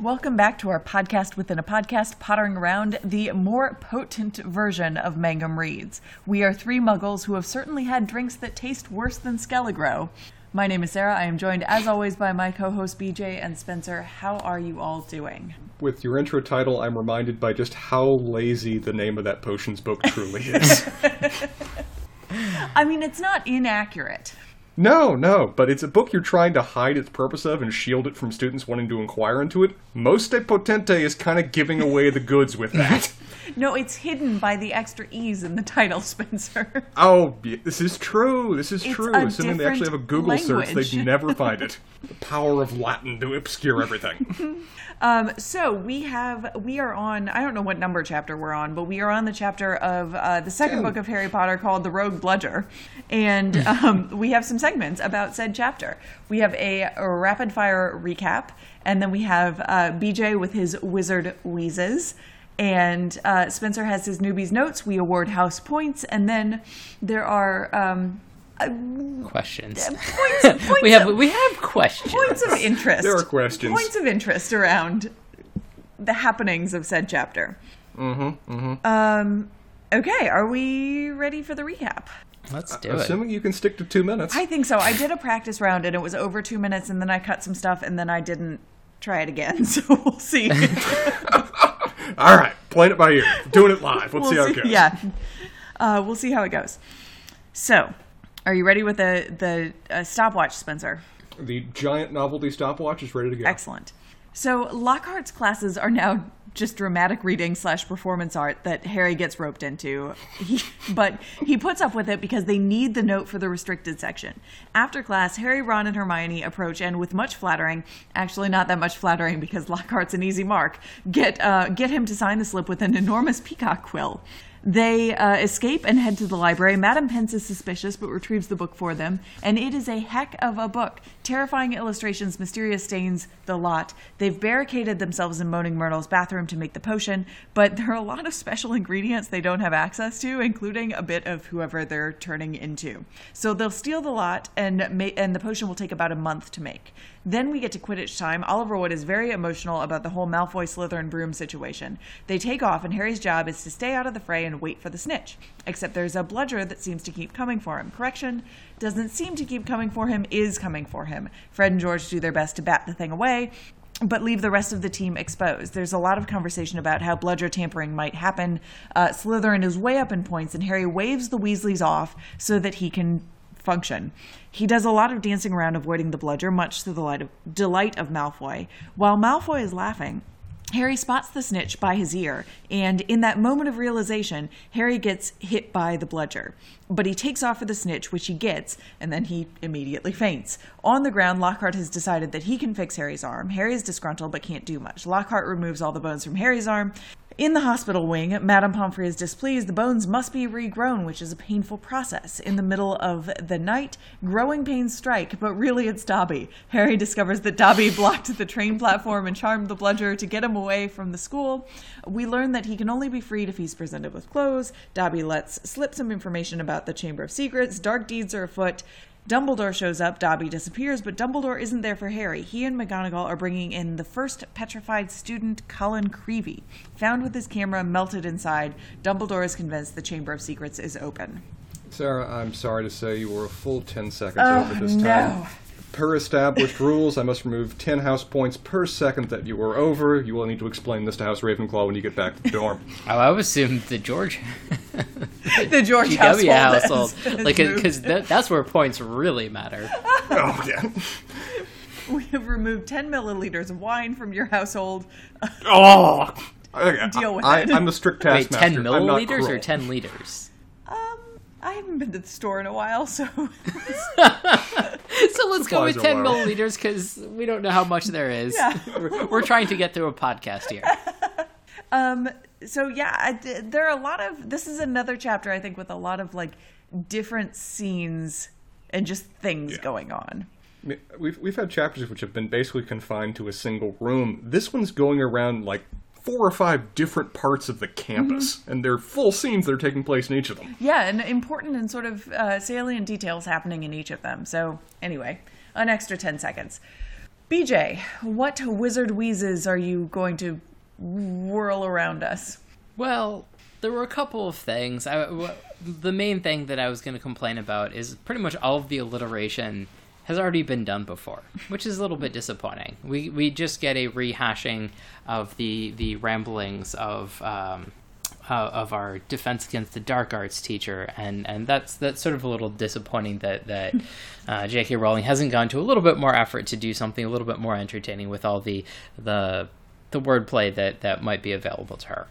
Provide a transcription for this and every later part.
Welcome back to our podcast within a podcast, pottering around the more potent version of Mangum Reads. We are three muggles who have certainly had drinks that taste worse than Skele-Gro. My name is Sarah. I am joined, as always, by my co host BJ and Spencer. How are you all doing? With your intro title, I'm reminded by just how lazy the name of that potions book truly is. I mean, it's not inaccurate. no, no, but it's a book you're trying to hide its purpose of and shield it from students wanting to inquire into it. Moste Potente is kind of giving away the goods with that. No, it's hidden by the extra E's in the title, Spencer. Oh, this is true. This is It's true. Assuming they actually have a Google search, they'd never find it. The power of Latin to obscure everything. Um, so we have we are on I don't know what number chapter we're on, but we are on the chapter of uh, the second Ten. book of Harry Potter called The Rogue Bludger, and um, we have some segments about said chapter. We have a, a rapid fire recap, and then we have uh, BJ with his wizard wheezes. And uh, Spencer has his newbies notes. We award house points, and then there are um, questions. points, points we have of- we have questions. points of interest. There are questions. Points of interest around the happenings of said chapter. Mm-hmm. mm-hmm. Um. Okay, are we ready for the recap? Let's do it. Assuming you can stick to two minutes. I think so. I did a practice round and it was over two minutes, and then I cut some stuff, and then I didn't try it again. So we'll see. All right, playing it by ear. Doing it live. Let's we'll see how it goes. Yeah. Uh, we'll see how it goes. So, are you ready with the the uh, stopwatch, Spencer? The giant novelty stopwatch is ready to go. Excellent. So Lockhart's classes are now just dramatic reading slash performance art that Harry gets roped into. He, but he puts up with it because they need the note for the restricted section. After class, Harry, Ron, and Hermione approach and, with much flattering, actually not that much flattering because Lockhart's an easy mark, get uh, get him to sign the slip with an enormous peacock quill. They uh, escape and head to the library. Madame Pence is suspicious but retrieves the book for them, and it is a heck of a book. Terrifying illustrations, mysterious stains, the lot. They've barricaded themselves in Moaning Myrtle's bathroom to make the potion, but there are a lot of special ingredients they don't have access to, including a bit of whoever they're turning into. So they'll steal the lot, and ma- and the potion will take about a month to make. Then we get to Quidditch time. Oliver Wood is very emotional about the whole Malfoy Slytherin broom situation. They take off, and Harry's job is to stay out of the fray and wait for the snitch. Except there's a bludger that seems to keep coming for him. Correction, doesn't seem to keep coming for him, is coming for him. Fred and George do their best to bat the thing away, but leave the rest of the team exposed. There's a lot of conversation about how bludger tampering might happen. Uh, Slytherin is way up in points, and Harry waves the Weasleys off so that he can function. He does a lot of dancing around avoiding the bludger, much to the of, delight of Malfoy. While Malfoy is laughing, Harry spots the snitch by his ear, and in that moment of realization, Harry gets hit by the bludger. But he takes off for the snitch, which he gets, and then he immediately faints. On the ground, Lockhart has decided that he can fix Harry's arm. Harry is disgruntled but can't do much. Lockhart removes all the bones from Harry's arm. In the hospital wing, Madame Pomfrey is displeased. The bones must be regrown, which is a painful process. In the middle of the night, growing pains strike, but really it's Dobby. Harry discovers that Dobby blocked the train platform and charmed the bludger to get him away from the school. We learn that he can only be freed if he's presented with clothes. Dobby lets slip some information about the Chamber of Secrets. Dark deeds are afoot. Dumbledore shows up, Dobby disappears, but Dumbledore isn't there for Harry. He and McGonagall are bringing in the first petrified student, Colin Creevey. Found with his camera melted inside, Dumbledore is convinced the Chamber of Secrets is open. Sarah, I'm sorry to say you were a full 10 seconds Oh, over this time. no. Time. Per established rules, I must remove 10 house points per second that you were over. You will need to explain this to House Ravenclaw when you get back to the dorm. Oh, I would assume the George The George GW household. household, has- has like because that, that's where points really matter. oh, yeah. we have removed 10 milliliters of wine from your household. Oh! Okay, Deal with I, it. I'm the strict Wait, ten I'm milliliters or ten liters? I haven't been to the store in a while, so So let's go with ten milliliters because we don't know how much there is. Yeah. We're, we're trying to get through a podcast here. Um, so yeah, I, there are a lot of. This is another chapter I think with a lot of like different scenes and just things Yeah. going on. We've we've had chapters which have been basically confined to a single room. This one's going around like four or five different parts of the campus, and they're full scenes that are taking place in each of them. Yeah, and important and sort of uh, salient details happening in each of them. So, anyway, an extra 10 seconds. BJ, what wizard wheezes are you going to whirl around us? Well, there were a couple of things. I, w- the main thing that I was going to complain about is pretty much all of the alliteration has already been done before, which is a little bit disappointing. We we just get a rehashing of the the ramblings of um, uh, of our defense against the dark arts teacher, and and that's that's sort of a little disappointing that that uh, J.K. Rowling hasn't gone to a little bit more effort to do something a little bit more entertaining with all the the the wordplay that that might be available to her.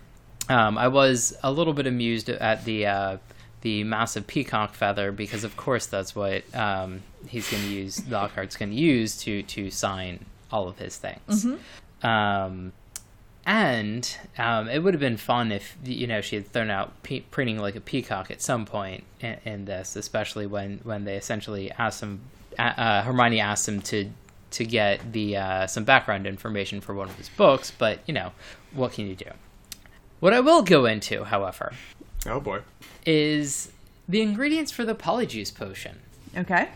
Um, I was a little bit amused at the uh, the massive peacock feather because, of course, that's what um, he's going to use. Lockhart's going to use to to sign all of his things. Um, and um, it would have been fun if you know she had thrown out pe- printing like a peacock at some point in, in this, especially when when they essentially asked him. Uh, Hermione asked him to to get the uh, some background information for one of his books, but you know what can you do? What I will go into, however, Oh boy. is the ingredients for the polyjuice potion. Okay.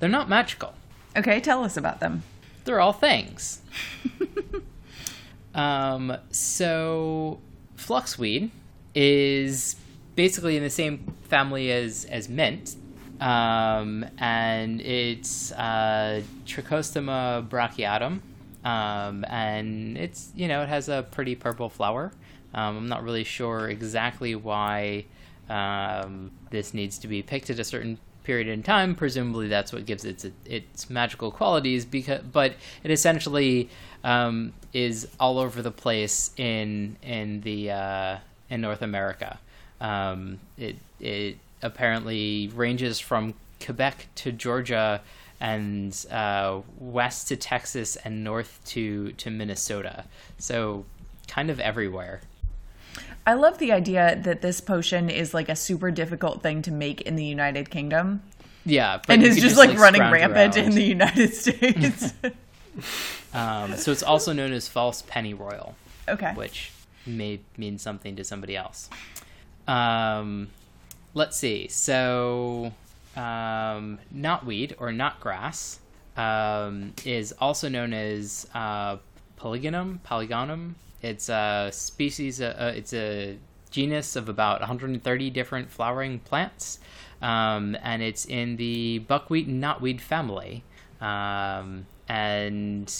They're not magical. Okay, tell us about them. They're all things. um, so fluxweed is basically in the same family as as mint, um, and it's uh, Trichostema brachiatum, um, and it's you know it has a pretty purple flower. Um, I'm not really sure exactly why um, this needs to be picked at a certain period in time. Presumably, that's what gives it its, magical qualities. Because, but it essentially um, is all over the place in in the uh, in North America. Um, it it apparently ranges from Quebec to Georgia and uh, west to Texas and north to to Minnesota. So kind of everywhere. I love the idea that this potion is like a super difficult thing to make in the United Kingdom. Yeah, And is could just, like, running scrounge rampant in the United States. Um, so it's also known as false pennyroyal, okay. which may mean something to somebody else. Um, let's see. So, um, knotweed or knotgrass um, is also known as uh, polygonum. Polygonum. It's a species. Uh, uh, it's a genus of about 130 different flowering plants, um, and it's in the buckwheat and knotweed family. Um, and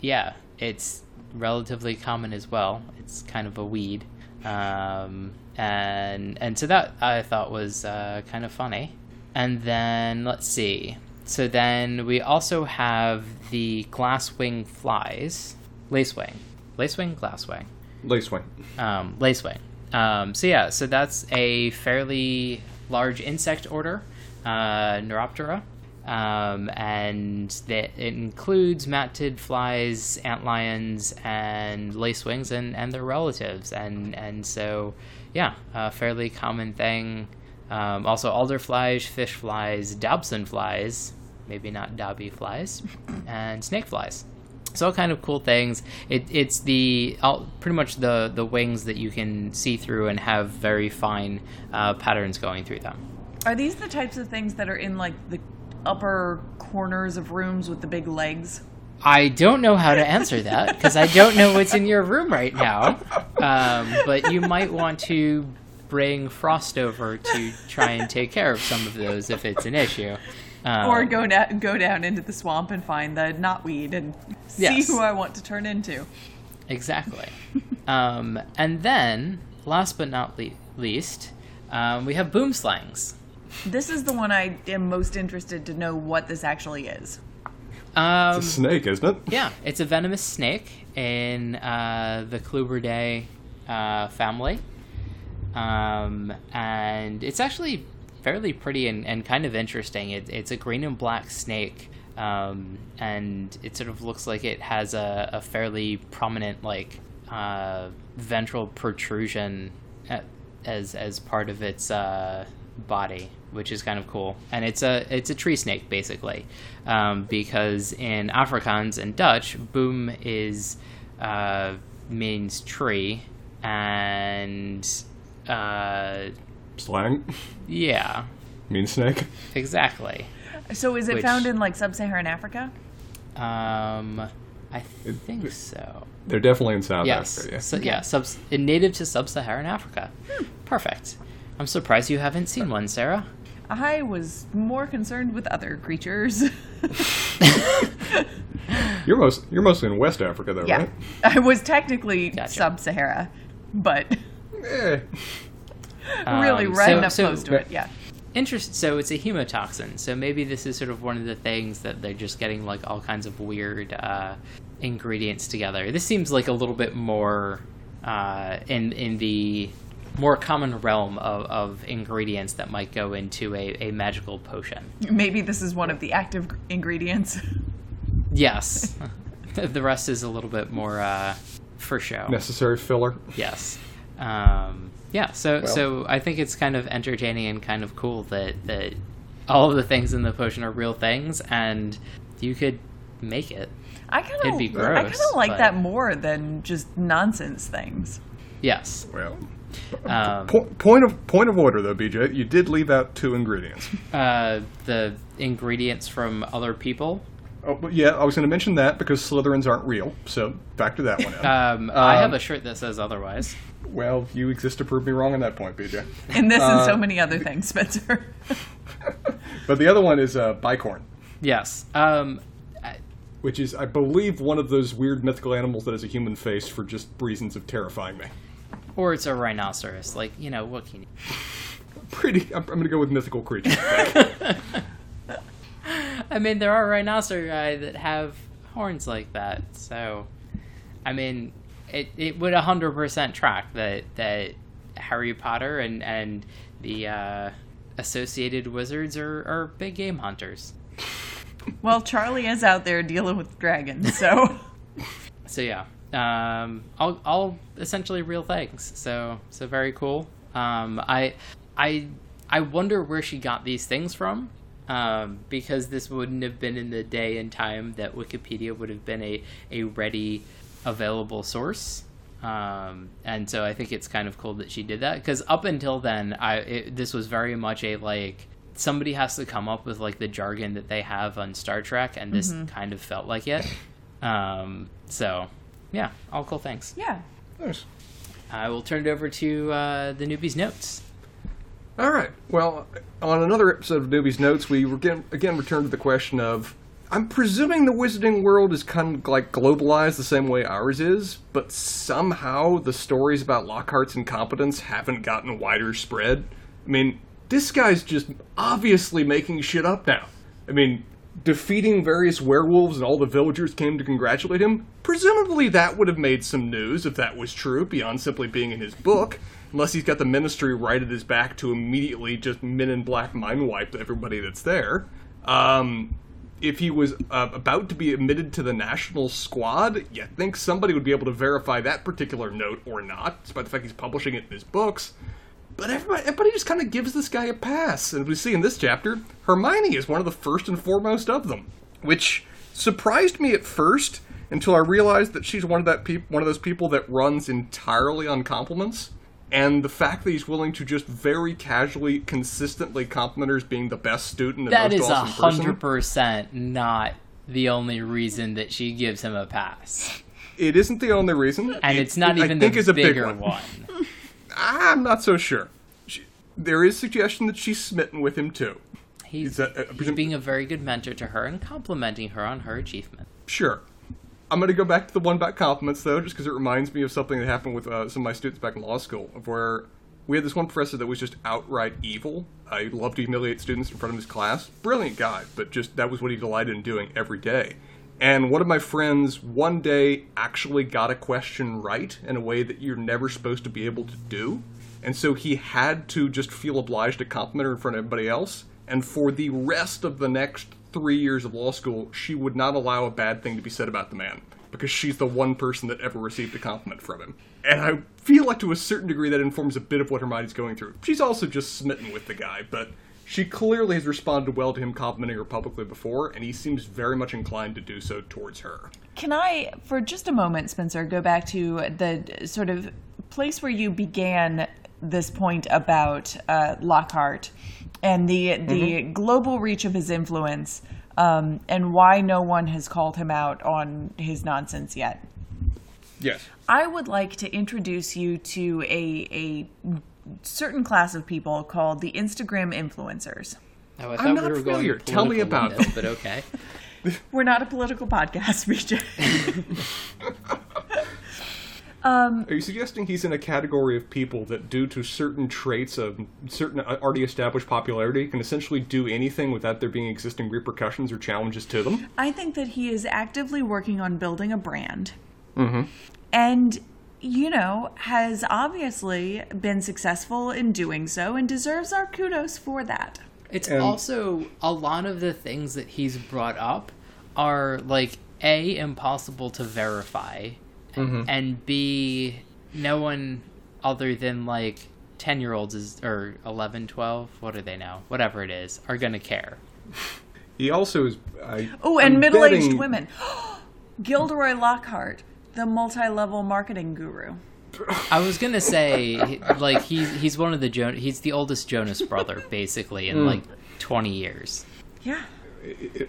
yeah, it's relatively common as well. It's kind of a weed, um, and and so that I thought was uh, kind of funny. And then let's see. So then we also have the glasswing flies, lacewing, lacewing, glasswing Lacewing. um, lacewing. Um, so yeah, so that's a fairly large insect order, uh, Neuroptera, um, and that it includes mantid flies, antlions, and lacewings, and, and their relatives, and and so yeah, a fairly common thing. Um, also, alder flies, fish flies, Dobson flies, maybe not Dobby flies, and snake flies. So all kind of cool things. It, it's the all, pretty much the the wings that you can see through and have very fine uh, patterns going through them. Are these the types of things that are in like the upper corners of rooms with the big legs? I don't know how to answer that because I don't know what's in your room right now. Um, but you might want to bring Frost over to try and take care of some of those if it's an issue. Um, Or go down go down into the swamp and find the knotweed and see Yes. who I want to turn into. Exactly. um, and then, last but not le- least, um, we have boom slangs. This is the one I am most interested to know what this actually is. Um, It's a snake, isn't it? yeah, it's a venomous snake in uh, the Colubridae uh, family. Um, and it's actually fairly pretty and, and kind of interesting. It, it's a green and black snake. Um, and it sort of looks like it has a, a fairly prominent, like, uh, ventral protrusion a- as, as part of its uh, body. which is kind of cool. And it's a it's a tree snake basically, um, because in Afrikaans and Dutch, boom is uh, means tree, and uh, Slang yeah, Mean snake. exactly. So is it Which- found in like sub-Saharan Africa? Um, I think so. They're definitely in South Yes. Africa. Yeah. So, yeah, sub- native to sub-Saharan Africa. Perfect. I'm surprised you haven't seen one, Sarah. I was more concerned with other creatures. You're most you're mostly in West Africa though, yeah, right? I was technically Gotcha. sub-Sahara, but Eh. Really Um, right so- up so- close to it. Yeah. Interest. So it's a hemotoxin. So maybe this is sort of one of the things that they're just getting like all kinds of weird uh, ingredients together. This seems like a little bit more uh, in in the more common realm of, of ingredients that might go into a, a magical potion. Maybe this is one of the active ingredients. Yes. the rest is a little bit more uh, for show. necessary filler. Yes. Um, yeah. So Well- so I think it's kind of entertaining and kind of cool that that all of the things in the potion are real things, and you could make it. I kind It'd of, I kind of like but- that more than just nonsense things. Yes. Well, Um, po- point of point of order though, BJ. You did leave out two ingredients. uh, the ingredients from other people. Oh, but yeah, I was going to mention that because Slytherins aren't real, so factor that one in. Um, I have Um, a shirt that says otherwise. Well, you exist to prove me wrong on that point, BJ. And this and so Uh, many other things, Spencer. But the other one is uh, bicorn, Yes. Um, I- which is, I believe, one of those weird mythical animals that has a human face for just reasons of terrifying me. or it's a rhinoceros. Like you know what can you? Pretty. I'm, I'm going to go with mythical creatures. I mean, there are rhinoceri that have horns like that. So, I mean, it, it would hundred percent track that that Harry Potter and and the uh, associated wizards are, are big game hunters. well, Charlie is out there dealing with dragons, so So yeah, um, all all essentially real things. So so very cool. Um, I I I wonder where she got these things from. Um, because this wouldn't have been in the day and time that Wikipedia would have been a, a ready available source. Um, and so I think it's kind of cool that she did that because up until then, I it, this was very much a like somebody has to come up with like the jargon that they have on Star Trek, and this kind of felt like it. Um, so yeah, all cool things. yeah. nice. I will turn it over to uh, the newbies notes. All right. Well, on another episode of Newbie's Notes, we again again return to the question of. I'm presuming the wizarding world is kind of like globalized the same way ours is, but somehow the stories about Lockhart's incompetence haven't gotten wider spread. I mean, this guy's just obviously making shit up now. I mean, defeating various werewolves and all the villagers came to congratulate him. Presumably that would have made some news if that was true, beyond simply being in his book. Unless he's got the ministry right at his back to immediately just men in black mind wipe everybody that's there. Um, if he was uh, about to be admitted to the national squad, you think somebody would be able to verify that particular note or not, despite the fact he's publishing it in his books. But everybody, everybody just kind of gives this guy a pass. And we see in this chapter, Hermione is one of the first and foremost of them, which surprised me at first until I realized that she's one of that one of those people that runs entirely on compliments. And the fact that he's willing to just very casually, consistently compliment her as being the best student and That most is a awesome person. hundred percent not the only reason that she gives him a pass, It isn't the only reason, and It- it's not it, even I think the is a big bigger one. one. I'm not so sure. She, there is suggestion that she's smitten with him too. He's, that- uh, he's being a very good mentor to her and complimenting her on her achievement. Sure. I'm going to go back to the one about compliments, though, just because it reminds me of something that happened with uh, some of my students back in law school, of where we had this one professor that was just outright evil. Uh, he loved to humiliate students in front of his class. Brilliant guy, but just that was what he delighted in doing every day. And one of my friends one day actually got a question right in a way that you're never supposed to be able to do. And so he had to just feel obliged to compliment her in front of everybody else. And for the rest of the next three years of law school, she would not allow a bad thing to be said about the man because she's the one person that ever received a compliment from him. And I feel like to a certain degree that informs a bit of what Hermione's going through. She's also just smitten with the guy, but she clearly has responded well to him complimenting her publicly before, and he seems very much inclined to do so towards her. Can I, for just a moment, Spencer, go back to the sort of place where you began this point about uh, Lockhart and the the global reach of his influence, um, and why no one has called him out on his nonsense yet? Yes. I would like to introduce you to a a certain class of people called the Instagram influencers. Oh, I I'm thought not we were familiar. going Tell me about this, them. but okay. We're not a political podcast, BJ. um, Are you suggesting he's in a category of people that, due to certain traits of certain already established popularity, can essentially do anything without there being existing repercussions or challenges to them? I think that he is actively working on building a brand. And, you know, has obviously been successful in doing so and deserves our kudos for that. It's And- also a lot of the things that he's brought up are like a impossible to verify, Mm-hmm. and b no one other than like 10 year olds is or 11 12 what are they now whatever it is are gonna care He also is. I, Oh, and I'm middle aged betting- women. Gilderoy Lockhart, the multi level marketing guru. i was gonna say like he's he's one of the jo- he's the oldest jonas brother basically in hmm. like 20 years Yeah. It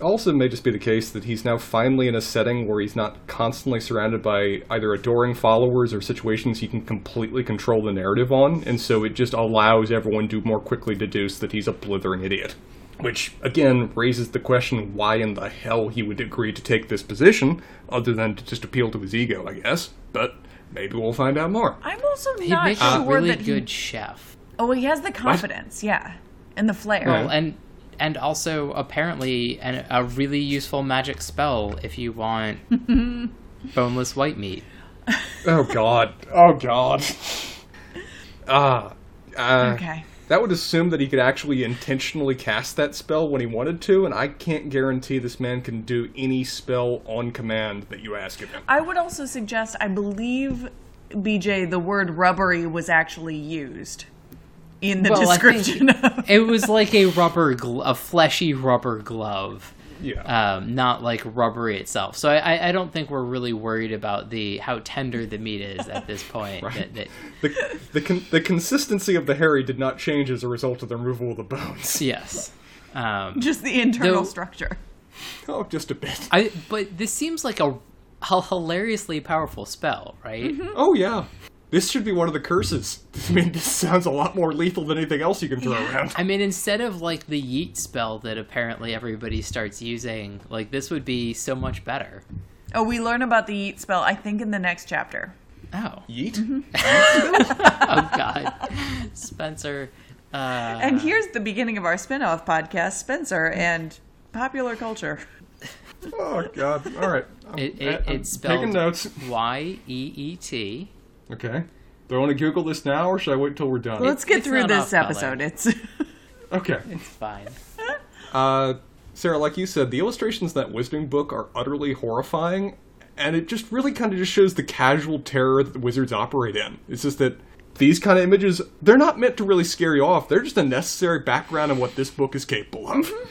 also may just be the case that he's now finally in a setting where he's not constantly surrounded by either adoring followers or situations he can completely control the narrative on, and so it just allows everyone to more quickly deduce that he's a blithering idiot. Which, again, raises the question why in the hell he would agree to take this position, other than to just appeal to his ego, I guess. But maybe we'll find out more. I'm also he'd not make sure a really that good he. chef Oh, he has the confidence, yeah. And the flair. Well, and and also apparently an, a really useful magic spell if you want boneless white meat. Oh god. Oh god. Ah. uh, okay. That would assume that he could actually intentionally cast that spell when he wanted to, and I can't guarantee this man can do any spell on command that you ask of him. I would also suggest, I believe, BJ, the word rubbery was actually used in the Well, I think- description of. It was like a rubber, gl- a fleshy rubber glove, Yeah. um, not like rubbery itself. So I, I- I don't think we're really worried about the how tender the meat is at this point. that, that, the the, con- the consistency of the Harry did not change as a result of the removal of the bones. yes. Um, Just the internal Though- structure. Oh, just a bit. I but this seems like a, a hilariously powerful spell, right? Oh, yeah. This should be one of the curses. I mean, this sounds a lot more lethal than anything else you can throw around. I mean, instead of like the yeet spell that apparently everybody starts using, like this would be so much better. Oh, we learn about the yeet spell, I think, in the next chapter. Oh, Yeet? oh God, Spencer. Uh, And here's the beginning of our spin off podcast Spencer and popular culture. Oh, God. All right. It, it, it's spelled Taking notes. Y E E T. Okay. Do I want to Google this now, or should I wait until we're done? Let's get it's through this off-color. episode. It's Okay. It's fine. Uh, Sarah, like you said, the illustrations in that Wizarding book are utterly horrifying, and it just really kind of just shows the casual terror that the wizards operate in. It's just that these kind of images, they're not meant to really scare you off. They're just a necessary background of what this book is capable of. It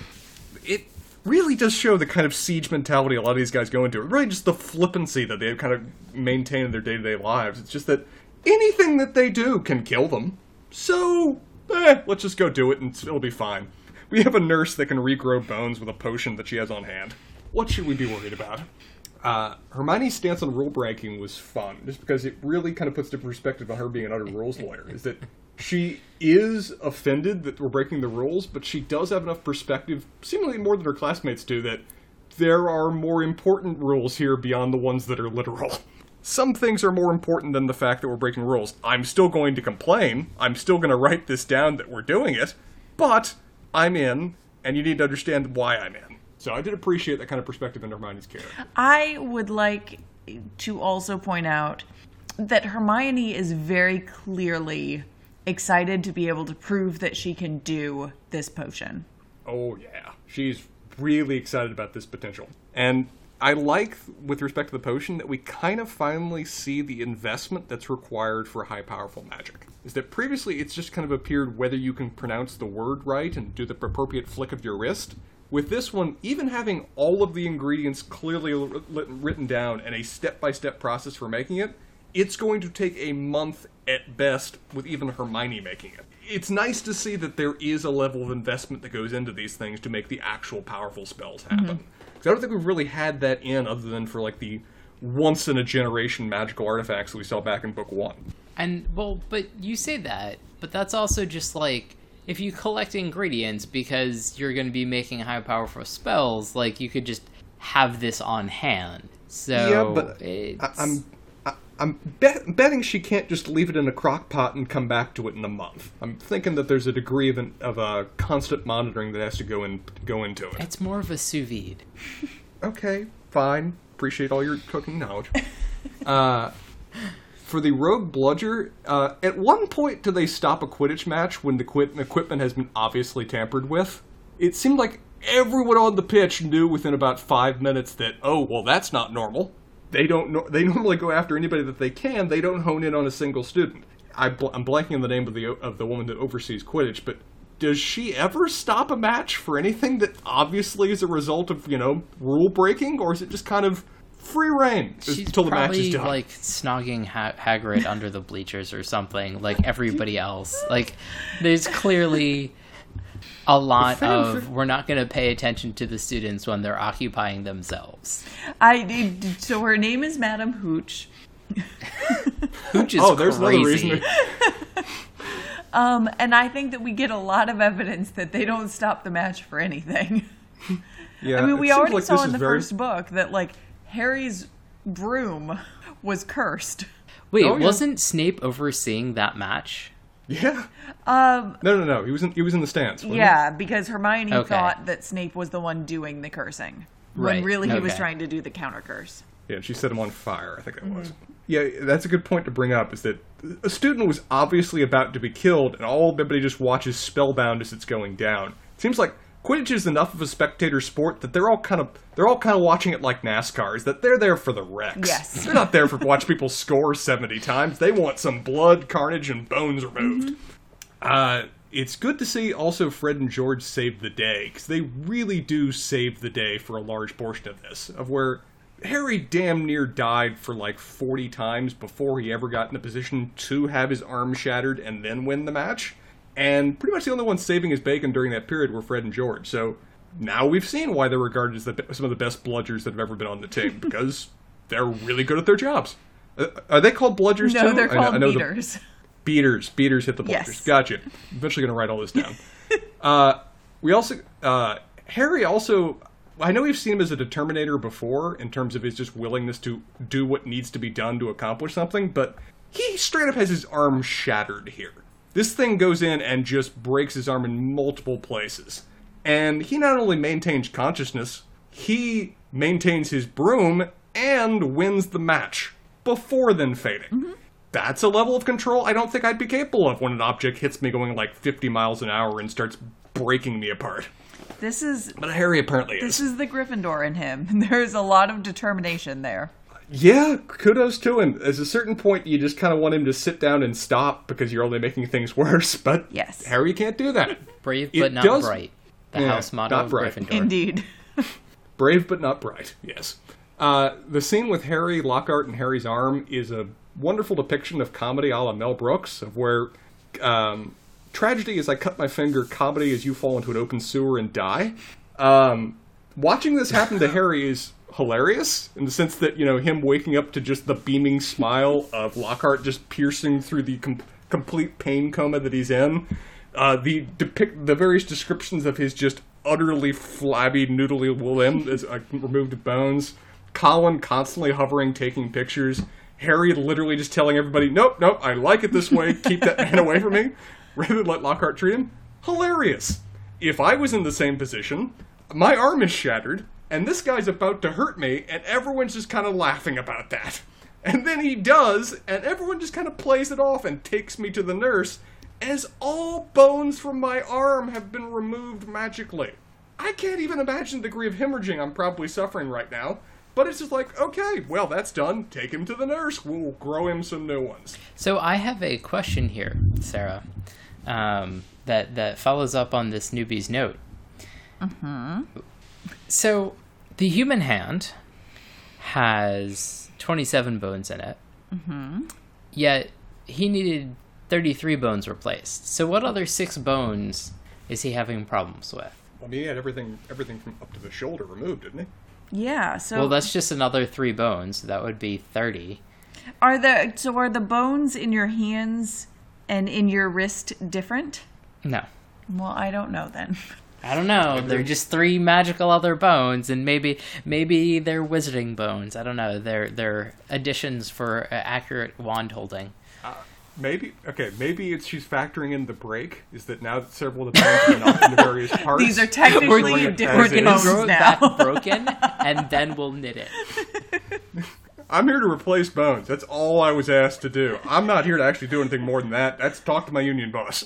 really does show the kind of siege mentality a lot of these guys go into. Really, just the flippancy that they kind of maintain in their day to day lives. It's just that anything that they do can kill them. So, eh, let's just go do it and it'll be fine. We have a nurse that can regrow bones with a potion that she has on hand. What should we be worried about? Uh, Hermione's stance on rule breaking was fun, just because it really kind of puts into perspective on her being an utter rules lawyer. Is that she is offended that we're breaking the rules, but she does have enough perspective, seemingly more than her classmates do, that there are more important rules here beyond the ones that are literal. Some things are more important than the fact that we're breaking rules. I'm still going to complain. I'm still going to write this down that we're doing it, but I'm in, and you need to understand why I'm in. So I did appreciate that kind of perspective in Hermione's character. I would like to also point out that Hermione is very clearly excited to be able to prove that she can do this potion. Oh yeah, she's really excited about this potential. And I like, with respect to the potion, that we kind of finally see the investment that's required for high powerful magic. is that previously it's just kind of appeared whether you can pronounce the word right and do the appropriate flick of your wrist. With this one, even having all of the ingredients clearly written down and a step by step process for making it, it's going to take a month at best with even Hermione making it. It's nice to see that there is a level of investment that goes into these things to make the actual powerful spells mm-hmm. happen. Because I don't think we've really had that in other than for like the once in a generation magical artifacts that we saw back in book one. And well, but you say that, but that's also just like if you collect ingredients because you're going to be making high powerful spells, like you could just have this on hand. So yeah, but it's, I, I'm I, I'm bet, betting she can't just leave it in a crock pot and come back to it in a month. I'm thinking that there's a degree of an, of a constant monitoring that has to go in go into it. it's more of a sous vide. Okay, fine. Appreciate all your cooking knowledge. uh, for the rogue bludger, uh, at one point do they stop a Quidditch match when the quit- equipment has been obviously tampered with? It seemed like everyone on the pitch knew within about five minutes that oh well that's not normal. They don't. No- they normally go after anybody that they can. They don't hone in on a single student. I bl- I'm blanking on the name of the of the woman that oversees Quidditch, but does she ever stop a match for anything that obviously is a result of you know rule breaking, or is it just kind of free rein She's until the match is done? like snogging ha- Hagrid under the bleachers or something, like everybody else. Like, there's clearly a lot of we're not going to pay attention to the students when they're occupying themselves. I. So her name is Madam Hooch. Hooch is oh, there's crazy. another reason. Um, and I think that we get a lot of evidence that they don't stop the match for anything. Yeah, I mean, we already like saw in the very- first book that like Harry's broom was cursed. Wait, Oh, yeah. wasn't Snape overseeing that match? Yeah. Um, No, no, no. He was in. He was in the stands. wasn't he? yeah, because Hermione Okay. thought that Snape was the one doing the cursing, when really he was trying to do the counter curse. Yeah, she set him on fire. I think that was. Mm-hmm. Yeah, that's a good point to bring up. Is that a student was obviously about to be killed, and all everybody just watches spellbound as it's going down. Seems like Quidditch is enough of a spectator sport that they're all kind of they're all kind of watching it like NASCAR. Is that they're there for the wrecks? Yes. they're not there for watch people score seventy times. They want some blood, carnage, and bones removed. Uh, it's good to see also Fred and George save the day because they really do save the day for a large portion of this. Of where Harry damn near died for like 40 times before he ever got in a position to have his arm shattered and then win the match. And pretty much the only ones saving his bacon during that period were Fred and George. So now we've seen why they're regarded as the, some of the best bludgers that have ever been on the team because they're really good at their jobs. Uh, are they called bludgers No, too? they're I know- called I know the- beaters. Beaters. Beaters hit the bludgers. Yes. Gotcha. Eventually going to write all this down. uh, we also uh, Harry also. I know we've seen him as a determinator before in terms of his just willingness to do what needs to be done to accomplish something, but he straight up has his arm shattered here. This thing goes in and just breaks his arm in multiple places. And he not only maintains consciousness, he maintains his broom and wins the match before then fading. Mm-hmm. That's a level of control I don't think I'd be capable of when an object hits me going like 50 miles an hour and starts breaking me apart. This is But Harry apparently this is. is the Gryffindor in him. There's a lot of determination there. Yeah, kudos to him. At a certain point, you just kind of want him to sit down and stop because you're only making things worse. But Yes. Harry can't do that. Brave It but not does- bright. The Yeah, house motto not of bright. Gryffindor. Indeed. Brave but not bright. Yes. Uh, the scene with Harry Lockhart and Harry's arm is a wonderful depiction of comedy a la Mel Brooks, of where um, tragedy is I cut my finger, comedy is you fall into an open sewer and die. Um, watching this happen to Harry is hilarious in the sense that you know him waking up to just the beaming smile of Lockhart just piercing through the com- complete pain coma that he's in. Uh, the depict the various descriptions of his just utterly flabby, noodly limb as uh, removed bones. Colin constantly hovering, taking pictures. Harry literally just telling everybody, "Nope, nope, I like it this way. Keep that man away from me," rather than let Lockhart treat him. Hilarious. If I was in the same position, my arm is shattered, and this guy's about to hurt me, and everyone's just kind of laughing about that. And then he does, and everyone just kind of plays it off and takes me to the nurse, as all bones from my arm have been removed magically. I can't even imagine the degree of hemorrhaging I'm probably suffering right now. But it's just like, okay, well, that's done. Take him to the nurse. We'll grow him some new ones. So I have a question here, Sarah, um, that that follows up on this newbie's note. Mm-hmm. So the human hand has 27 bones in it. Mm-hmm. Yet he needed 33 bones replaced. So what other six bones is he having problems with? I mean, he had everything, everything from up to the shoulder removed, didn't he? Yeah. So Well, that's just another three bones. That would be 30. are the so are the bones in your hands and in your wrist different? No. Well, I don't know then. I don't know. They're just three magical other bones, and maybe maybe they're wizarding bones. I don't know. They're they're additions for uh, accurate wand holding. Maybe okay. Maybe it's she's factoring in the break. Is that now that several of the bones are not in the various parts? These are technically We're we're different gonna bones grow it now. back broken, and then we'll knit it. I'm here to replace bones. That's all I was asked to do. I'm not here to actually do anything more than that. That's talk to my union boss.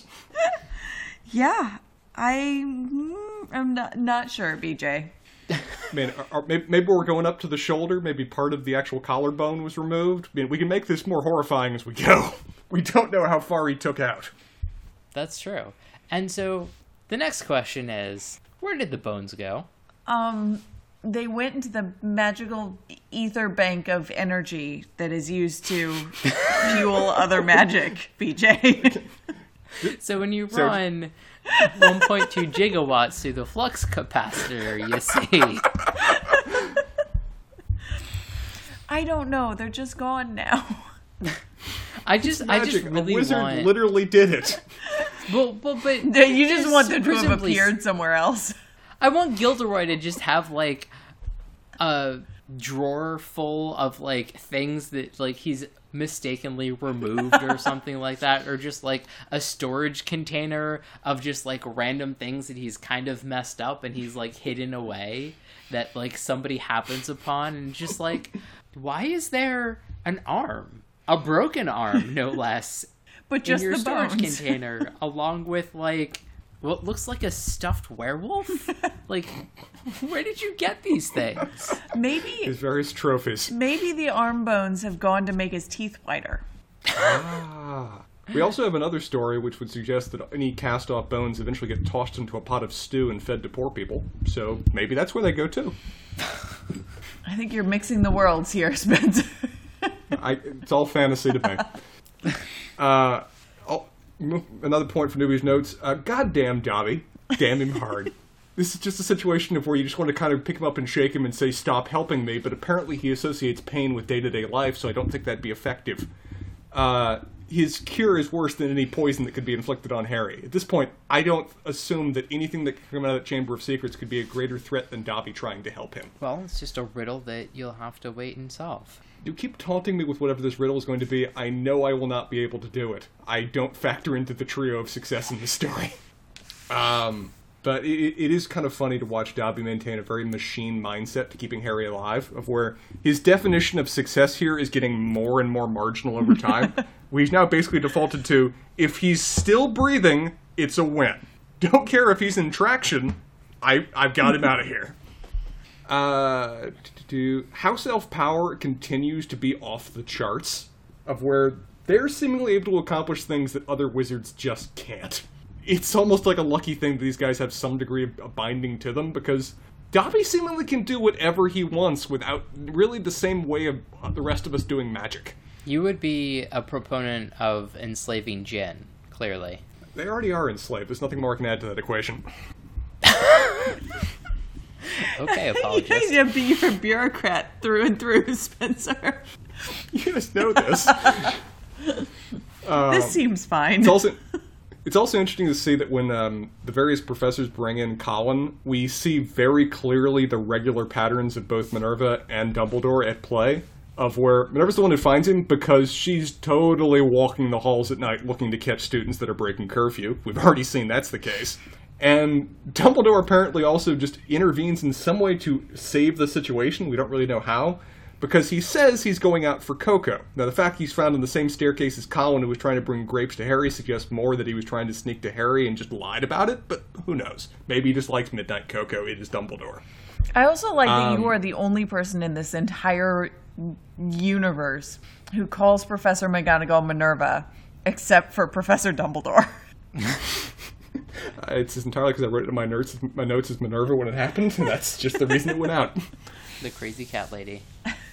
yeah, I mm, I'm not not sure, BJ. I mean, are, are, maybe, maybe we're going up to the shoulder. Maybe part of the actual collarbone was removed. I mean, we can make this more horrifying as we go. We don't know how far he took out. That's true. And so the next question is, where did the bones go? Um, they went into the magical ether bank of energy that is used to fuel other magic, BJ. So when you So- run 1.2 gigawatts through the flux capacitor, you see. I don't know. They're just gone now. I just, I just really a wizard want. literally did it. Well, but, but you just want them to have appeared somewhere else. I want Gilderoy to just have like a drawer full of like things that like he's mistakenly removed or something like that or just like a storage container of just like random things that he's kind of messed up and he's like hidden away that like somebody happens upon and just like why is there an arm a broken arm no less But just in your the storage bones. container along with like what looks like a stuffed werewolf like where did you get these things Maybe His various trophies. maybe the arm bones have gone to make his teeth whiter. Ah. We also have another story which would suggest that any cast off bones eventually get tossed into a pot of stew and fed to poor people. So maybe that's where they go too. I think you're mixing the worlds here, Spencer. I, it's all fantasy to me. Uh, m- another point for newbies notes. Uh, goddamn Dobby. Damn him hard. This is just a situation of where you just want to kind of pick him up and shake him and say, stop helping me, but apparently he associates pain with day to day life, so I don't think that'd be effective. Uh, his cure is worse than any poison that could be inflicted on Harry. At this point, I don't assume that anything that could come out of that Chamber of Secrets could be a greater threat than Dobby trying to help him. well it's just a riddle that you'll have to wait and solve You keep taunting me with whatever this riddle is going to be. I know I will not be able to do it. I don't factor into the trio of success in this story. Um, but it, it is kind of funny to watch Dobby maintain a very machine mindset to keeping Harry alive, of where his definition of success here is getting more and more marginal over time. We've now basically defaulted to if he's still breathing, it's a win. Don't care if he's in traction. I I've got him out of here. Uh, to- to- House Elf power continues to be off the charts, of where they're seemingly able to accomplish things that other wizards just can't. It's almost like a lucky thing that these guys have some degree of of binding to them, because Dobby seemingly can do whatever he wants without really the same way of the rest of us doing magic. you would be a proponent of enslaving Jin clearly They already are enslaved. There's nothing more I can add to that equation. okay apologist Yeah, be you're a bureaucrat through and through, Spencer. You guys know this. this seems fine. It's also it's also interesting to see that when um, the various professors bring in Colin, we see very clearly the regular patterns of both Minerva and Dumbledore at play. Of where Minerva's the one who finds him because she's totally walking the halls at night looking to catch students that are breaking curfew. We've already seen that's the case. And Dumbledore apparently also just intervenes in some way to save the situation. We don't really know how because he says he's going out for cocoa. Now, the fact he's found on the same staircase as Colin, who was trying to bring grapes to Harry, suggests more that he was trying to sneak to Harry and just lied about it, but who knows? Maybe he just likes Midnight Cocoa. It is Dumbledore. I also like that Um, you are the only person in this entire universe who calls Professor McGonagall Minerva, except for Professor Dumbledore. It's entirely because I wrote it in my notes. My notes as Minerva when it happened, and that's just the reason it went out. The crazy cat lady.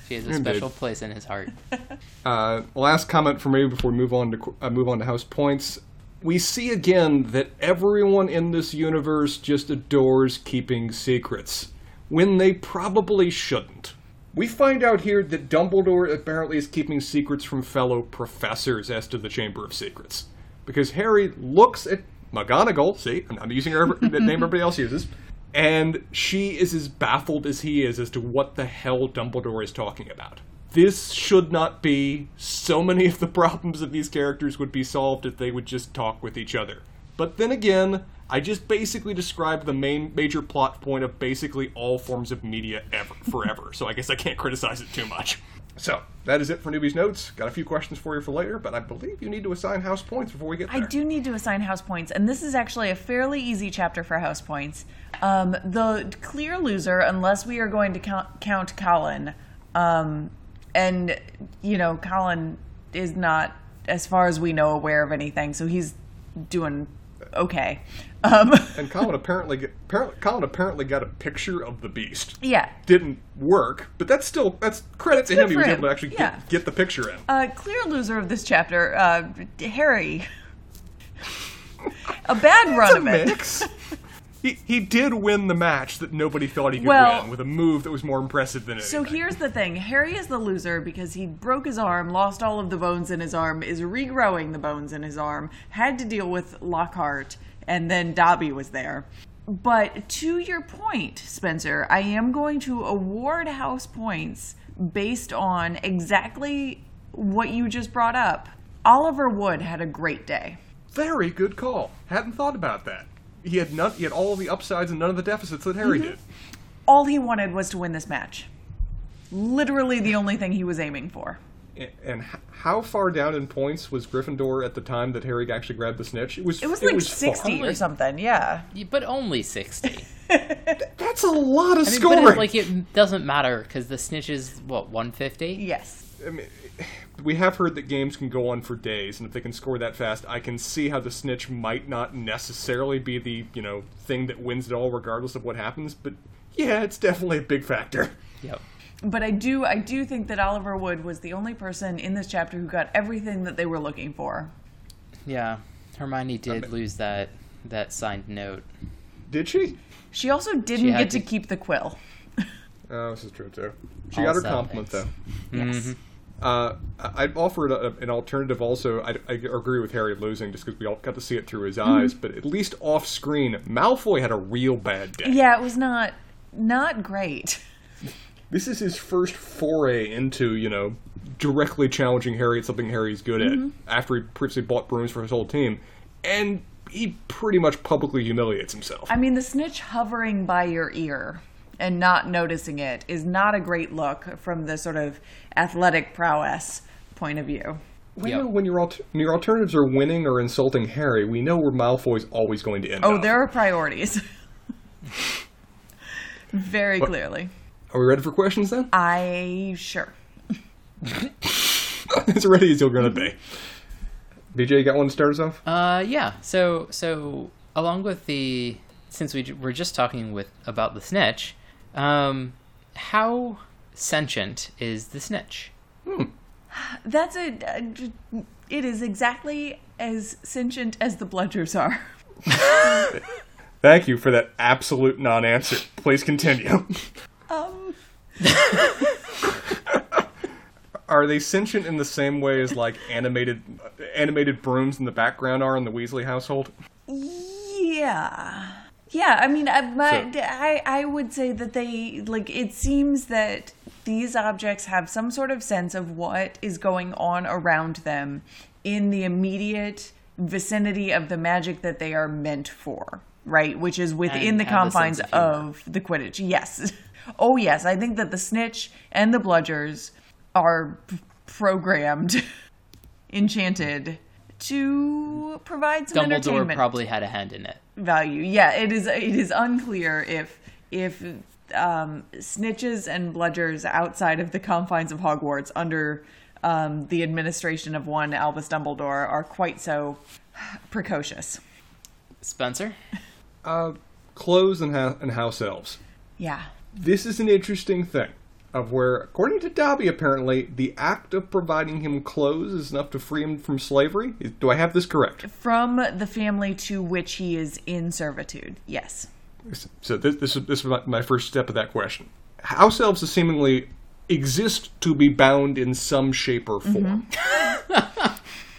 She has a Indeed. special place in his heart. Uh, last comment for me before we move on to uh, move on to house points. We see again that everyone in this universe just adores keeping secrets when they probably shouldn't. We find out here that Dumbledore apparently is keeping secrets from fellow professors as to the Chamber of Secrets. Because Harry looks at McGonagall, see, I'm not using her the name everybody else uses, and she is as baffled as he is as to what the hell Dumbledore is talking about. This should not be. So many of the problems of these characters would be solved if they would just talk with each other. But then again, I just basically described the main major plot point of basically all forms of media ever forever. so I guess I can't criticize it too much. So that is it for newbies notes. Got a few questions for you for later, but I believe you need to assign house points before we get to I do need to assign house points, and this is actually a fairly easy chapter for house points. Um, the clear loser, unless we are going to count, count Colin, um, and you know, Colin is not, as far as we know, aware of anything, so he's doing okay. Um, And Colin apparently, apparently, Colin apparently got a picture of the beast. yeah. Didn't work, but that's still that's credit to him. He was him. able to actually Yeah. get, get the picture in. Uh, clear loser of this chapter, uh, Harry. a bad run It's a of it. mix. he he did win the match that nobody thought he could Well- win with a move that was more impressive than anything. So here's the thing Harry is the loser because he broke his arm, lost all of the bones in his arm, is regrowing the bones in his arm, had to deal with Lockhart, and then Dobby was there. But to your point, Spencer, I am going to award house points based on exactly what you just brought up. Oliver Wood had a great day. Very good call. Hadn't thought about that. He had none. He had all the upsides and none of the deficits that Harry Mm-hmm. did. All he wanted was to win this match. Literally the only thing he was aiming for. A- And how far down in points was Gryffindor at the time that Harry actually grabbed the snitch? It was. It was like far. 60 or something, yeah. Yeah, But only 60. That's a lot of I mean, scoring. but it, like it doesn't matter because the snitch is what 150. Yes. I mean, we have heard that games can go on for days, and if they can score that fast, I can see how the snitch might not necessarily be the you know thing that wins it all, regardless of what happens. But yeah, it's definitely a big factor. Yep. But I do I do think that Oliver Wood was the only person in this chapter who got everything that they were looking for. Yeah. Hermione did lose that that signed note. Did she? She also didn't had get to to- keep the quill. Oh, this is true too. She All got her compliment things. though. Yes. Uh, I- I'd offer a, an alternative also. I, I agree with Harry losing just because we all got to see it through his eyes, but at least off screen, Malfoy had a real bad day. Yeah, it was not not great. This is his first foray into, you know, directly challenging Harry at something Harry's good at mm-hmm. after he previously bought brooms for his whole team. And he pretty much publicly humiliates himself. I mean, the snitch hovering by your ear and not noticing it is not a great look from the sort of athletic prowess point of view. we Yep. know when your, alter- when your alternatives are winning or insulting Harry, we know where Malfoy's always going to end Oh, up. there are priorities. Very clearly. Are we ready for questions then? I sure. as ready as you're going to be. BJ, you got one to start us off? Uh, yeah. So, so along with the, since we were just talking with about the snitch, um, how sentient is the snitch? That's a. a- It is exactly as sentient as the bludgers are. Thank you for that absolute non-answer. Please continue. Um, Are they sentient in the same way as like animated animated brooms in the background are in the Weasley household? yeah. Yeah, I mean, I, my, So- I, I would say that they, like, it seems that these objects have some sort of sense of what is going on around them in the immediate vicinity of the magic that they are meant for, right? Which is within And the have confines sense of of the Quidditch. Yes. Oh, yes. I think that the Snitch and the Bludgers are p- programmed, enchanted to provide some Dumbledore entertainment probably had a hand in it. value. Yeah, it is. It is unclear if if um, snitches and bludgers outside of the confines of Hogwarts under um, the administration of one Albus Dumbledore are quite so precocious. Spencer? Uh, clothes and, ha- and house elves. Yeah. This is an interesting thing. Of where, according to Dobby, apparently, the act of providing him clothes is enough to free him from slavery. Do I have this correct? From the family to which he is in servitude. Yes. So this this is this is my, first step of that question. House elves seemingly exist to be bound in some shape or form. Mm-hmm.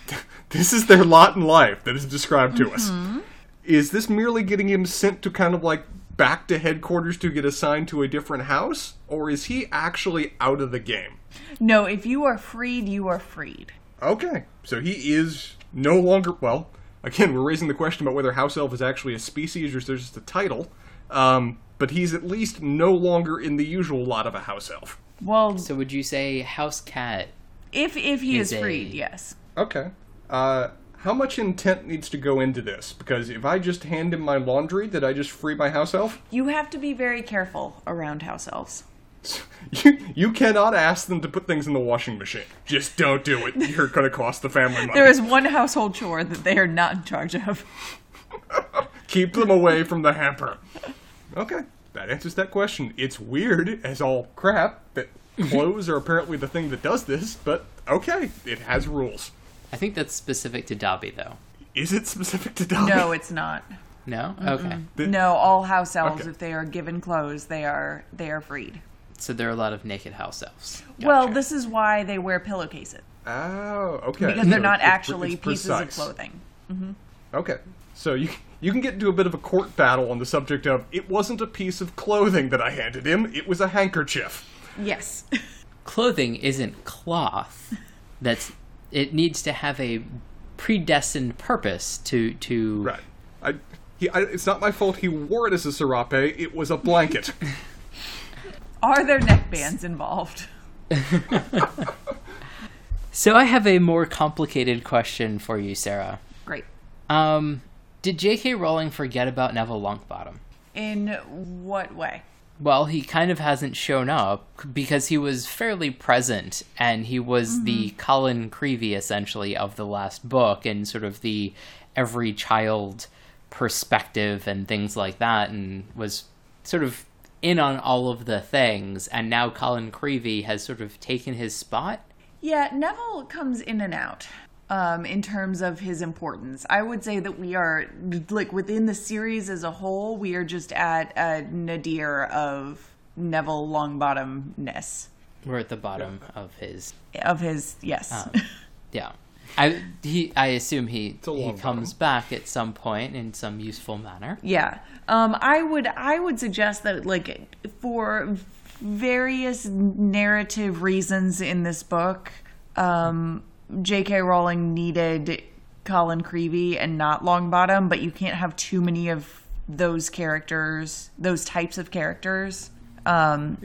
this is their lot in life that is described to us. Mm-hmm. Is this merely getting him sent to kind of like back to headquarters to get assigned to a different house, or is he actually out of the game? No, if you are freed, you are freed. Okay, so he is no longer. Well, again, we're raising the question about whether house elf is actually a species or is just a title. Um, but he's at least no longer in the usual lot of a house elf. Well, So would you say house cat? if if he is, is a- freed, yes. Okay. Uh, how much intent needs to go into this? Because if I just hand him my laundry, did I just free my house elf? You have to be very careful around house elves. You, you cannot ask them to put things in the washing machine. Just don't do it. You're going to cost the family money. There is one household chore that they are not in charge of. Keep them away from the hamper. Okay, that answers that question. It's weird as all crap that clothes are apparently the thing that does this, but okay, it has rules. I think that's specific to Dobby, though. Is it specific to Dobby? No, it's not. No? Okay. No, all house elves, Okay. if they are given clothes, they are they are freed. So there are a lot of naked house elves. Well, Gotcha. this is why they wear pillowcases Oh, okay. because they're So not it's- actually it's pieces of precise. clothing. Mm-hmm. Okay, so you you can get into a bit of a court battle on the subject of it wasn't a piece of clothing that I handed him; it was a handkerchief. Yes. Clothing isn't cloth. That's it needs to have a predestined purpose to to Right. I, he, I, it's not my fault he wore it as a serape. It was a blanket. Are there neckbands involved? So I have a more complicated question for you, Sarah. Great. Um, did J.K. Rowling forget about Neville Longbottom? In what way? Well, he kind of hasn't shown up because he was fairly present and he was the mm-hmm. Colin Creevey essentially of the last book and sort of the every child perspective and things like that and was sort of in on all of the things. And now Colin Creevey has sort of taken his spot. Yeah, Neville comes in and out um, in terms of his importance. I would say that we are, like, within the series as a whole, we are just at a nadir of Neville Longbottom-ness. We're at the bottom of his Of his, yes. yeah. I he I assume he he long comes back at some point in some useful manner. Yeah. Um, I would I would suggest that like for various narrative reasons in this book, um, J.K. Rowling needed Colin Creevey and not Longbottom, but you can't have too many of those characters, those types of characters, um,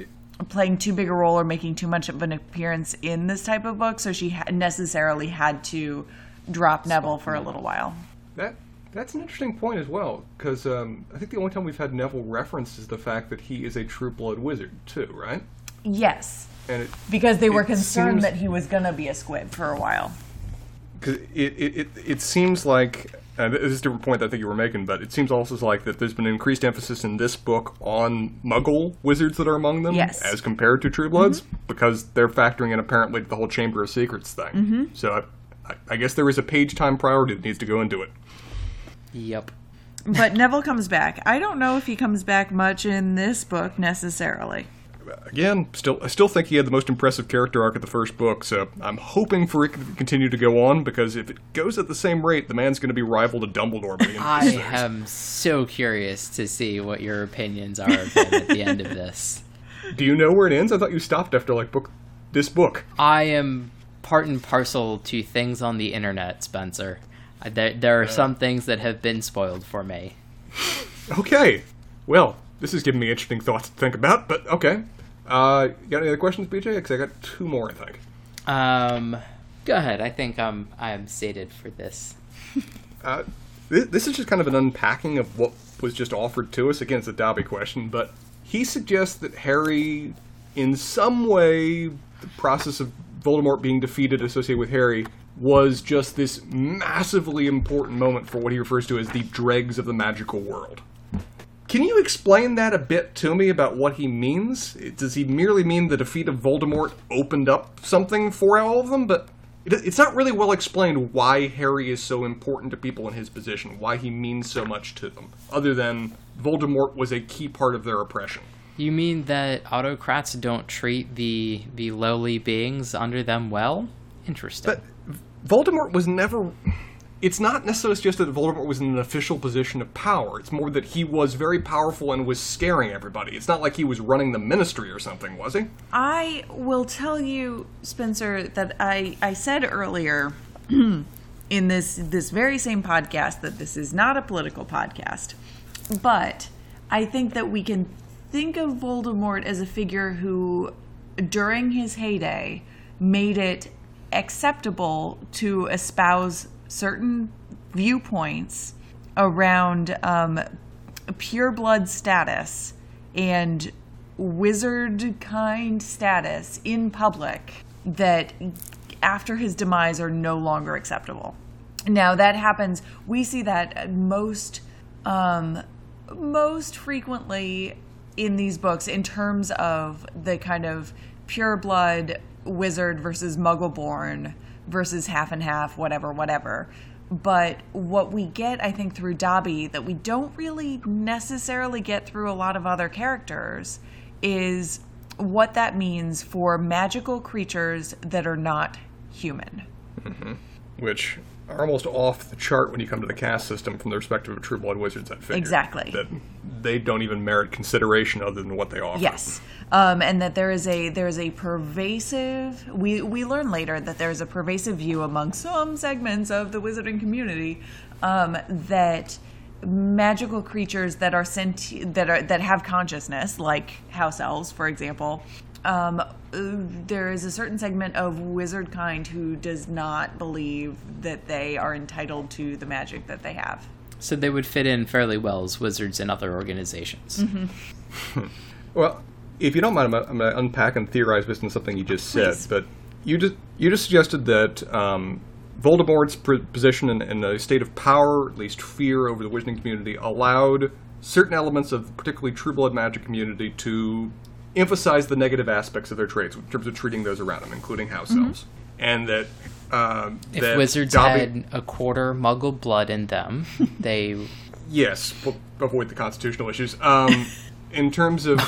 playing too big a role or making too much of an appearance in this type of book. So she ha- necessarily had to drop Neville for a little while. That that's an interesting point as well, because um, I think the only time we've had Neville referenced is the fact that he is a true blood wizard too, right? Yes, And it, because they were It concerned seems- that he was gonna be a squib for a while. cause it, it, it, it seems like, and this is a different point that I think you were making, but it seems also like that there's been increased emphasis in this book on Muggle wizards that are among them, Yes. as compared to True Bloods, mm-hmm. because they're factoring in apparently the whole Chamber of Secrets thing. Mm-hmm. So I, I, I guess there is a page time priority that needs to go into it. Yep. But Neville comes back. I don't know if he comes back much in this book necessarily. Again, still I still think he had the most impressive character arc of the first book, so I'm hoping for it to continue to go on because if it goes at the same rate, the man's going to be rival to Dumbledore. By the end I am so curious to see what your opinions are at the end of this. Do you know where it ends? I thought you stopped after like book this book. I am part and parcel to things on the internet, Spencer. Uh, There, there are some things that have been spoiled for me. Okay, well, this is giving me interesting thoughts to think about, but okay. Uh, you got any other questions, BJ? Because I got two more, I think. Um, go ahead. I think I'm I'm sated for this. Uh, this, this is just kind of an unpacking of what was just offered to us. Again, it's a Dobby question, but he suggests that Harry, in some way, the process of Voldemort being defeated associated with Harry was just this massively important moment for what he refers to as the dregs of the magical world. Can you explain that a bit to me about what he means? Does he merely mean the defeat of Voldemort opened up something for all of them? But it's not really well explained why Harry is so important to people in his position, why he means so much to them, other than Voldemort was a key part of their oppression. You mean that autocrats don't treat the the lowly beings under them well? Interesting. But Voldemort was never. It's not necessarily just that Voldemort was in an official position of power. It's more that he was very powerful and was scaring everybody. It's not like he was running the ministry or something, was he? I will tell you, Spencer, that I, I said earlier in this this very same podcast that this is not a political podcast. But I think that we can think of Voldemort as a figure who during his heyday made it acceptable to espouse certain viewpoints around um, pure blood status and wizard kind status in public that after his demise are no longer acceptable. Now that happens, we see that most um, most frequently in these books in terms of the kind of pure blood wizard versus muggle born versus half and half, whatever, whatever. But what we get, I think, through Dobby that we don't really necessarily get through a lot of other characters is what that means for magical creatures that are not human. Mm-hmm. Which are almost off the chart when you come to the caste system from the perspective of True Blood Wizards. That figure Exactly. that they don't even merit consideration other than what they offer. Yes, um, and that there is a there is a pervasive. We we learn later that there is a pervasive view among some segments of the wizarding community um, that magical creatures that are sent that are that have consciousness, like house elves, for example. Um, uh, there is a certain segment of wizard kind who does not believe that they are entitled to the magic that they have. so they would fit in fairly well as wizards in other organizations. Well, if you don't mind, I'm, I'm going to unpack and theorize based on something you just said. Please. But you just you just suggested that um, Voldemort's pr- position in, in a state of power, at least fear over the wizarding community, allowed certain elements of particularly True Blood magic community to emphasize the negative aspects of their traits in terms of treating those around them, including house elves, and that. Um, If that wizards Dobby- had a quarter muggle blood in them, they Yes, we'll avoid the constitutional issues. Um, in terms of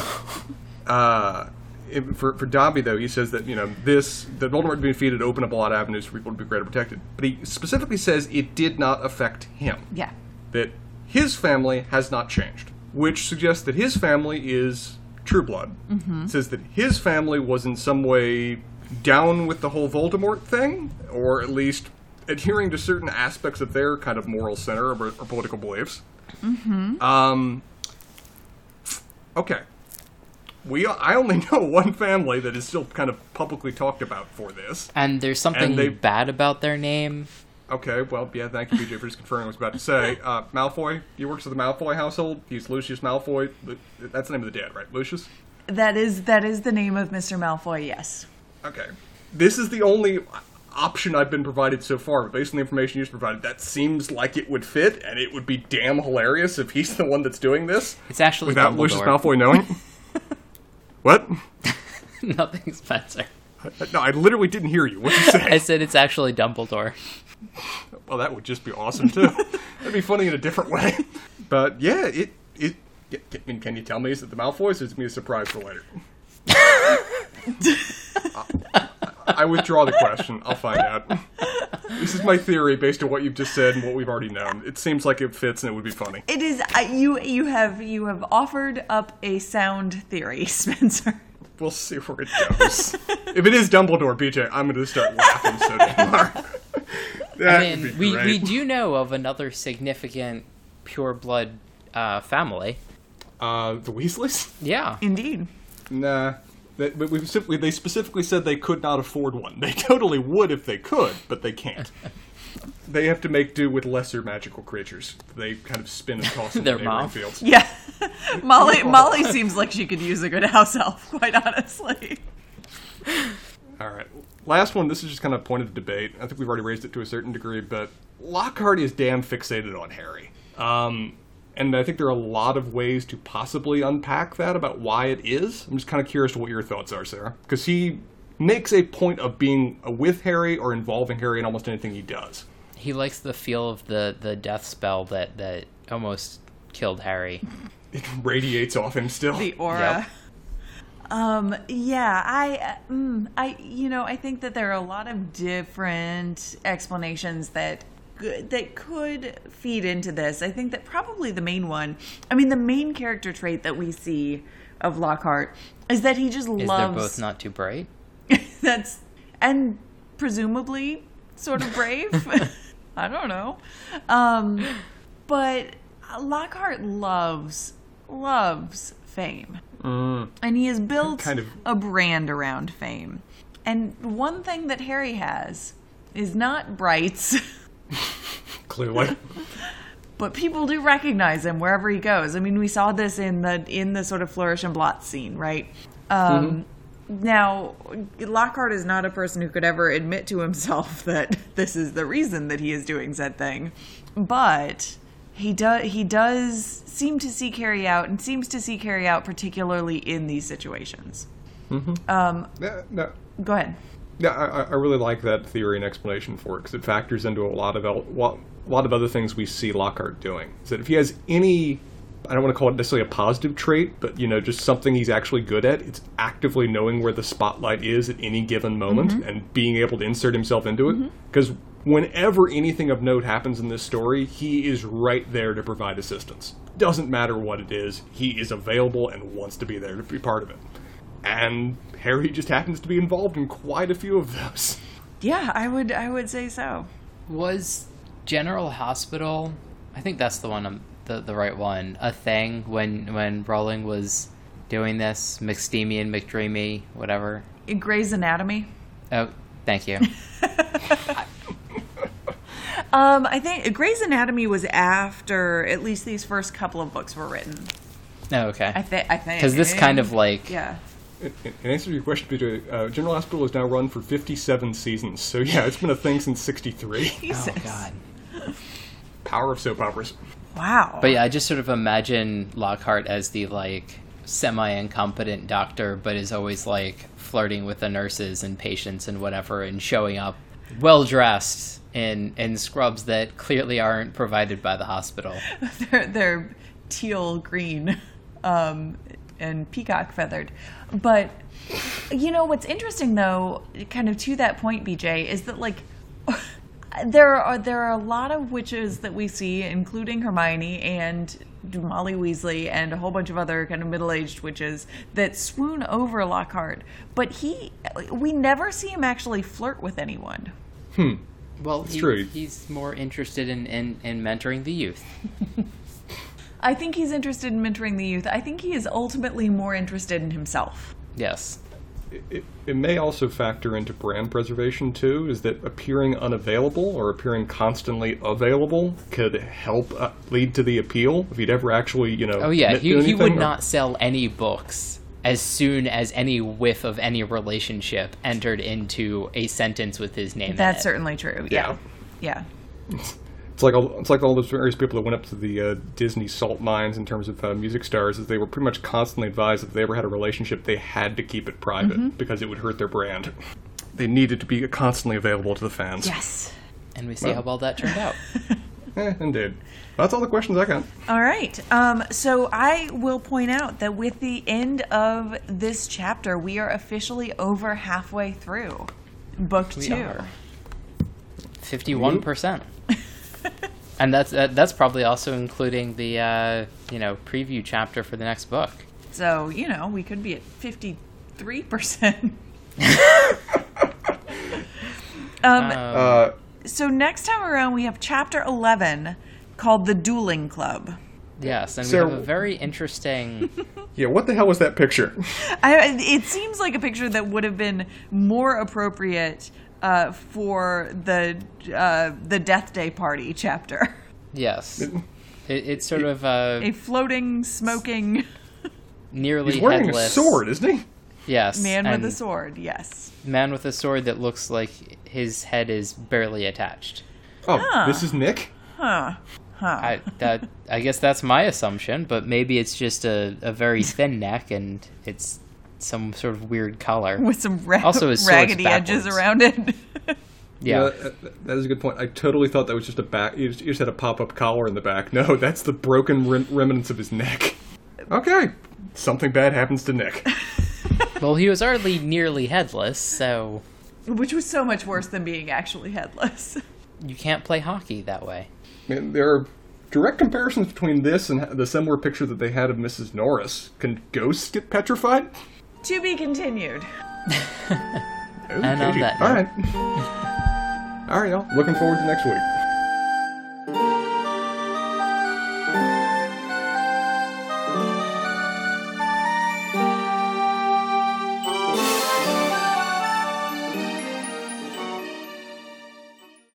uh, in- for for Dobby though, he says that you know this that Voldemort being defeated opened up a lot of avenues for people to be greater protected. But he specifically says it did not affect him. Yeah. That his family has not changed, which suggests that his family is true blood. It says that his family was in some way down with the whole Voldemort thing, or at least adhering to certain aspects of their kind of moral center or, or political beliefs. Mm-hmm. Um. Okay. We I only know one family that is still kind of publicly talked about for this. and there's something And they- bad about their name. Okay, well, yeah, thank you, BJ, for just confirming what I was about to say. Uh, Malfoy, he works with the Malfoy household. He's Lucius Malfoy. Lu- That's the name of the dad, right? Lucius? That is that is the name of Mr. Malfoy. Yes. Okay. This is the only option I've been provided so far, based on the information you just provided, that seems like it would fit, and it would be damn hilarious if he's the one that's doing this It's actually without Dumbledore. Lucius Malfoy knowing. what? Nothing, Spencer. No, I literally didn't hear you. What did you say? I said it's actually Dumbledore. Well, that would just be awesome too. That'd be funny in a different way. But yeah, it it. I mean, can you tell me is it the Malfoys? Or is it me a surprise for later? I withdraw the question. I'll find out. This is my theory based on what you've just said and what we've already known. It seems like it fits and it would be funny. It is uh, you. You have you have offered up a sound theory, Spencer. We'll see where it goes. if it is Dumbledore, BJ, I'm going to start laughing so damn hard. That I would mean, be we, great. we do know of another significant pure blood uh, family. Uh, the Weasleys? Yeah. Indeed. Nah. That, but we, specifically- they specifically said they could not afford one. They totally would if they could, but they can't. they have to make do with lesser magical creatures. They kind of spin and toss in Their the neighboring mom. fields. Yeah, Molly. Molly seems like she could use a good house elf. Quite honestly. All right. Last one. This is just kind of a point of debate. I think we've already raised it to a certain degree, but Lockhart is damn fixated on Harry. Um, and I think there are a lot of ways to possibly unpack that about why it is. I'm just kind of curious to what your thoughts are, Sarah, because he makes a point of being with Harry or involving Harry in almost anything he does. He likes the feel of the the death spell that that almost killed Harry. It radiates off him still. the aura. Um, yeah, I, uh, mm, I, you know, I think that there are a lot of different explanations that that could feed into this. I think that probably the main one, I mean, the main character trait that we see of Lockhart is that he just Is loves they're both not too bright? that's and presumably sort of brave. I don't know. Um, but Lockhart loves loves fame, and he has built Kind of- a brand around fame. And one thing that Harry has is not brights. Clearly. but people do recognize him wherever he goes. I mean, we saw this in the in the sort of flourish and blot scene, right? Um, Now, Lockhart is not a person who could ever admit to himself that this is the reason that he is doing said thing, but he does he does seem to see Harry out and seems to see Harry out particularly in these situations. Mm-hmm. Um, Yeah, no, go ahead. Yeah, I, I really like that theory and explanation for it because it factors into a lot of el- a lot of other things we see Lockhart doing. Is that if he has any, I don't want to call it necessarily a positive trait, but you know, just something he's actually good at, it's actively knowing where the spotlight is at any given moment mm-hmm. and being able to insert himself into it. Mm-hmm. Because whenever anything of note happens in this story, he is right there to provide assistance. Doesn't matter what it is, he is available and wants to be there to be part of it. And Harry just happens to be involved in quite a few of those. Yeah, I would I would say so. Was General Hospital? I think that's the one. um the the right one. A thing when when Rowling was doing this. McSteamy and McDreamy, whatever. In Grey's Anatomy. Oh, thank you. Um, I think Grey's Anatomy was after at least these first couple of books were written. oh, okay. I think. I think Because this kind of like yeah. In, in answer to your question, Peter, uh, General Hospital has now run for 57 seasons. So yeah, it's been a thing since 63. Jesus. Oh god. Power of soap operas. Wow. But yeah, I just sort of imagine Lockhart as the like semi-incompetent doctor, but is always like flirting with the nurses and patients and whatever, and showing up well dressed in scrubs that clearly aren't provided by the hospital. they're, they're teal green um, and peacock feathered. But you know what's interesting though, kind of to that point, BJ, is that like there are there are a lot of witches that we see, including Hermione and Molly Weasley and a whole bunch of other kind of middle aged witches that swoon over Lockhart. But he, we never see him actually flirt with anyone. Well, he, true. he's more interested in, in, in mentoring the youth. I think he's interested in mentoring the youth. I think he is ultimately more interested in himself. Yes. It, it may also factor into brand preservation too. Is that appearing unavailable or appearing constantly available could help uh, lead to the appeal if he'd ever actually, you know. Oh yeah, he, he would or- not sell any books as soon as any whiff of any relationship entered into a sentence with his name. in That's it. certainly true. Yeah. Yeah. It's like all, it's like all those various people that went up to the uh, Disney salt mines in terms of uh, music stars, is they were pretty much constantly advised that if they ever had a relationship, they had to keep it private Mm-hmm. because it would hurt their brand. They needed to be constantly available to the fans. Yes. And we see how well that turned out. Eh, indeed. That's all the questions I got. All right. Um, so I will point out that with the end of this chapter, we are officially over halfway through book We two. are. Fifty-one percent. And that's that, that's probably also including the uh, you know preview chapter for the next book. So, you know, we could be at 53%. um, Um, Uh, so next time around, we have chapter 11 called The Dueling Club. yes, and so- we have a very interesting Yeah, what the hell was that picture? I, it seems like a picture that would have been more appropriate uh, for the uh, the Death Day party chapter. Yes. It, it's sort of uh, a floating, smoking, nearly He's wearing headless a sword, isn't he? Yes, man with a sword. Yes, man with a sword that looks like his head is barely attached. Oh, Huh. this is Nick. huh? Huh? I that I guess that's my assumption, but maybe it's just a, a very thin neck and it's some sort of weird color. with some ra- Also, his raggedy edges around it. Yeah. that- that is a good point. I totally thought that was just a back. You just, you just had a pop-up collar in the back. No, that's the broken rem- remnants of his neck. Okay, something bad happens to Nick. Well, he was already nearly headless, so Which was so much worse than being actually headless. you can't play hockey that way. And there are direct comparisons between this and the similar picture that they had of Mrs. Norris. Can ghosts get petrified? to be continued. Ooh, And on cagey. that All right. All right, y'all. Looking forward to next week.